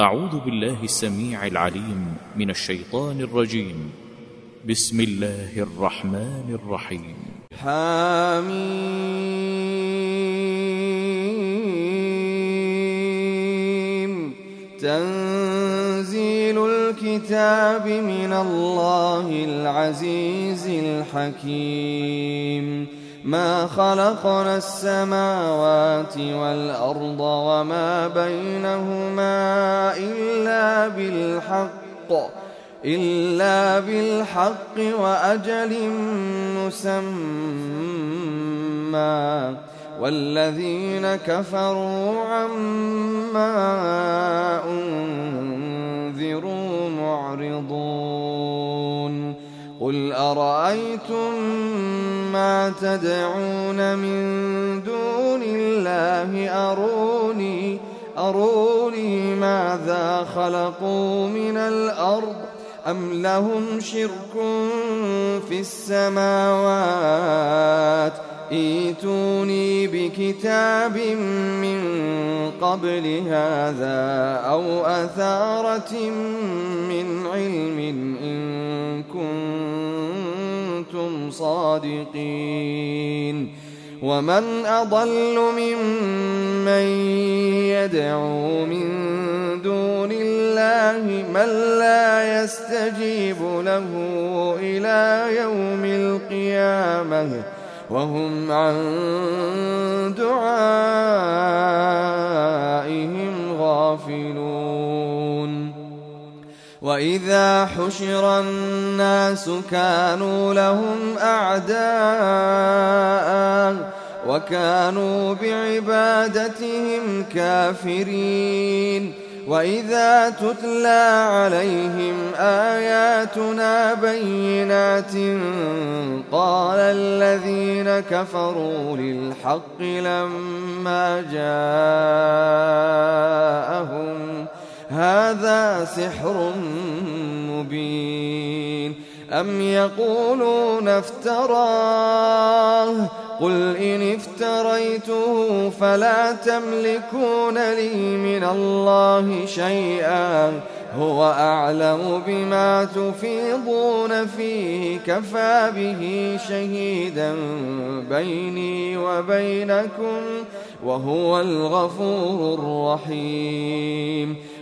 أعوذ بالله السميع العليم من الشيطان الرجيم. بسم الله الرحمن الرحيم. حميم. تنزيل الكتاب من الله العزيز الحكيم. ما خلقنا السماوات والأرض وما بينهما إلا بالحق إلا بالحق وأجل مسمى. والذين كفروا عما أنذروا معرضون. قل أرأيتم ما تدعون من دون الله أروني أروني ماذا خلقوا من الأرض أم لهم شرك في السماوات ايتوني بكتاب من قبل هذا أو أثارة من علم إن صادقين. ومن أضل ممن يدعو من دون الله من لا يستجيب له إلى يوم القيامة وهم عن دعائهم وإذا حشر الناس كانوا لهم أعداء وكانوا بعبادتهم كافرين وإذا تتلى عليهم آياتنا بينات قال الذين كفروا للحق لما جاءهم هذا سحر مبين أم يقولون افتراه قل إن افتريته فلا تملكون لي من الله شيئا هو أعلم بما تفيضون فيه كفى به شهيدا بيني وبينكم وهو الغفور الرحيم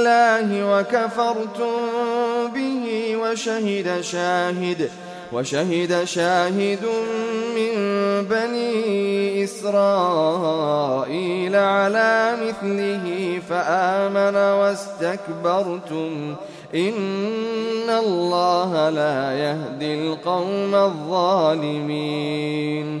الله وكفرتم به وشهد شاهد وشهد شاهد من بني إسرائيل على مثله فآمن واستكبرتم. إن الله لا يهدي القوم الظالمين.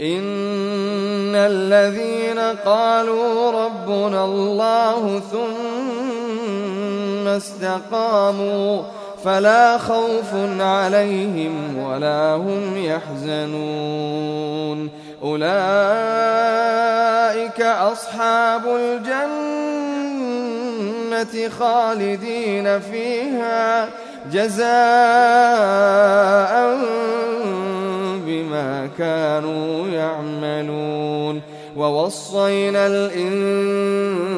إن الذين قالوا ربنا الله ثم استقاموا فلا خوف عليهم ولا هم يحزنون أولئك أصحاب الجنة خالدين فيها جزاء بما كانوا يعملون ووصينا الإنسان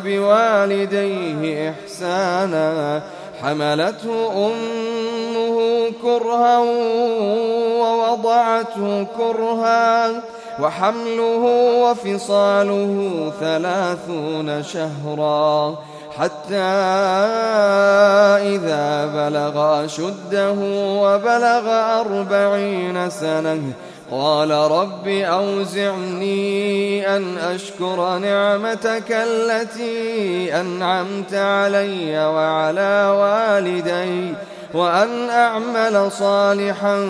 بوالديه إحسانا حملته أمه كرها ووضعته كرها وحمله وفصاله ثلاثون شهرا حتى إذا بلغ أشده وبلغ أربعين سنة قال رب أوزعني أن أشكر نعمتك التي أنعمت علي وعلى والدي وأن أعمل صالحا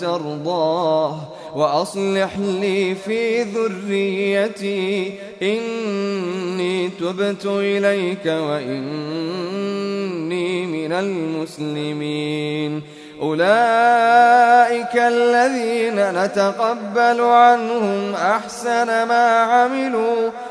ترضاه. وأصلح لي في ذريتي إني تبت إليك وإني من المسلمين. أولئك الذين نتقبل عنهم أحسن ما عملوا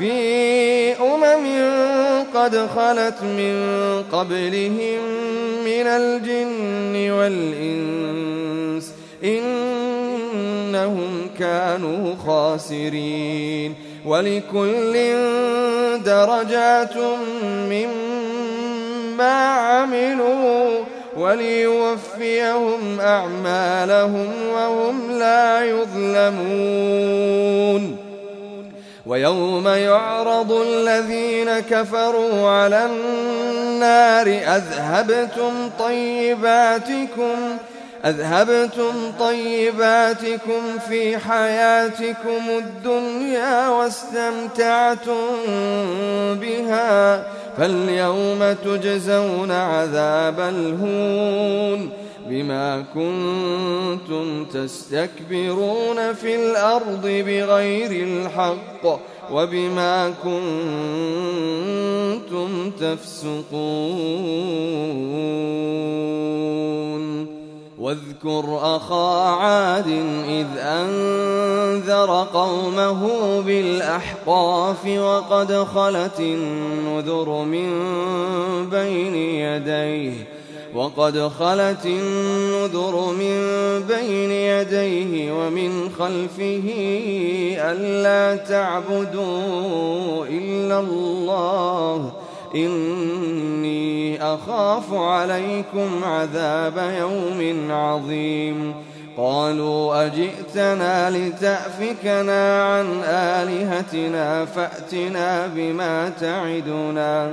في أمم قد خلت من قبلهم من الجن والإنس إنهم كانوا خاسرين ولكل درجات مما عملوا وليوفيهم أعمالهم وهم لا يظلمون ويوم يعرض الذين كفروا على النار أذهبتم طيباتكم أذهبتم طيباتكم في حياتكم الدنيا واستمتعتم بها فاليوم تجزون عذاب الهون. بما كنتم تستكبرون في الأرض بغير الحق وبما كنتم تفسقون. واذكر أخا عاد إذ أنذر قومه بالأحقاف وقد خلت النذر من بين يديه وقد خلت النذر من بين يديه ومن خلفه ألا تعبدوا إلا الله. إني أخاف عليكم عذاب يوم عظيم. قالوا أجئتنا لتأفكنا عن آلهتنا فأتنا بما تعدنا.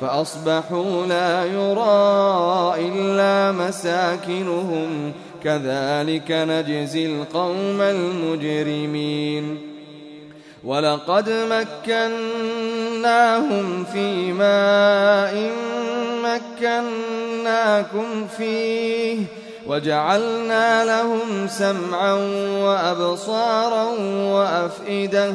فأصبحوا لا يرى إلا مساكنهم. كذلك نجزي القوم المجرمين. ولقد مكناهم في ماء مكناكم فيه وجعلنا لهم سمعا وأبصارا وأفئدة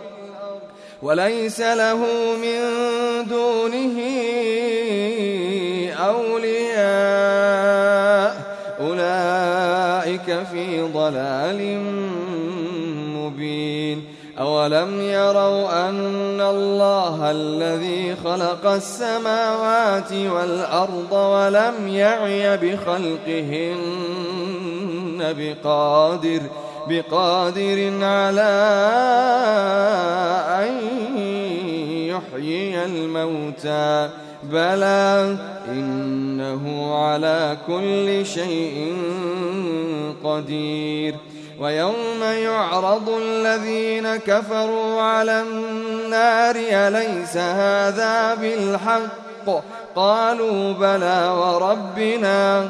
وليس له من دونه أولياء. أولئك في ضلال مبين. أولم يروا أن الله الذي خلق السماوات والأرض ولم يعي بخلقهن بقادر بقادر على أن يحيي الموتى. بلى إنه على كل شيء قدير. ويوم يعرض الذين كفروا على النار أليس هذا بالحق؟ قالوا بلى وربنا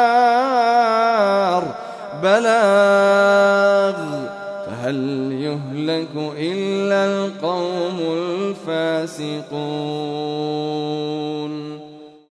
بلاغ فهل يهلك إلا القوم الفاسقون؟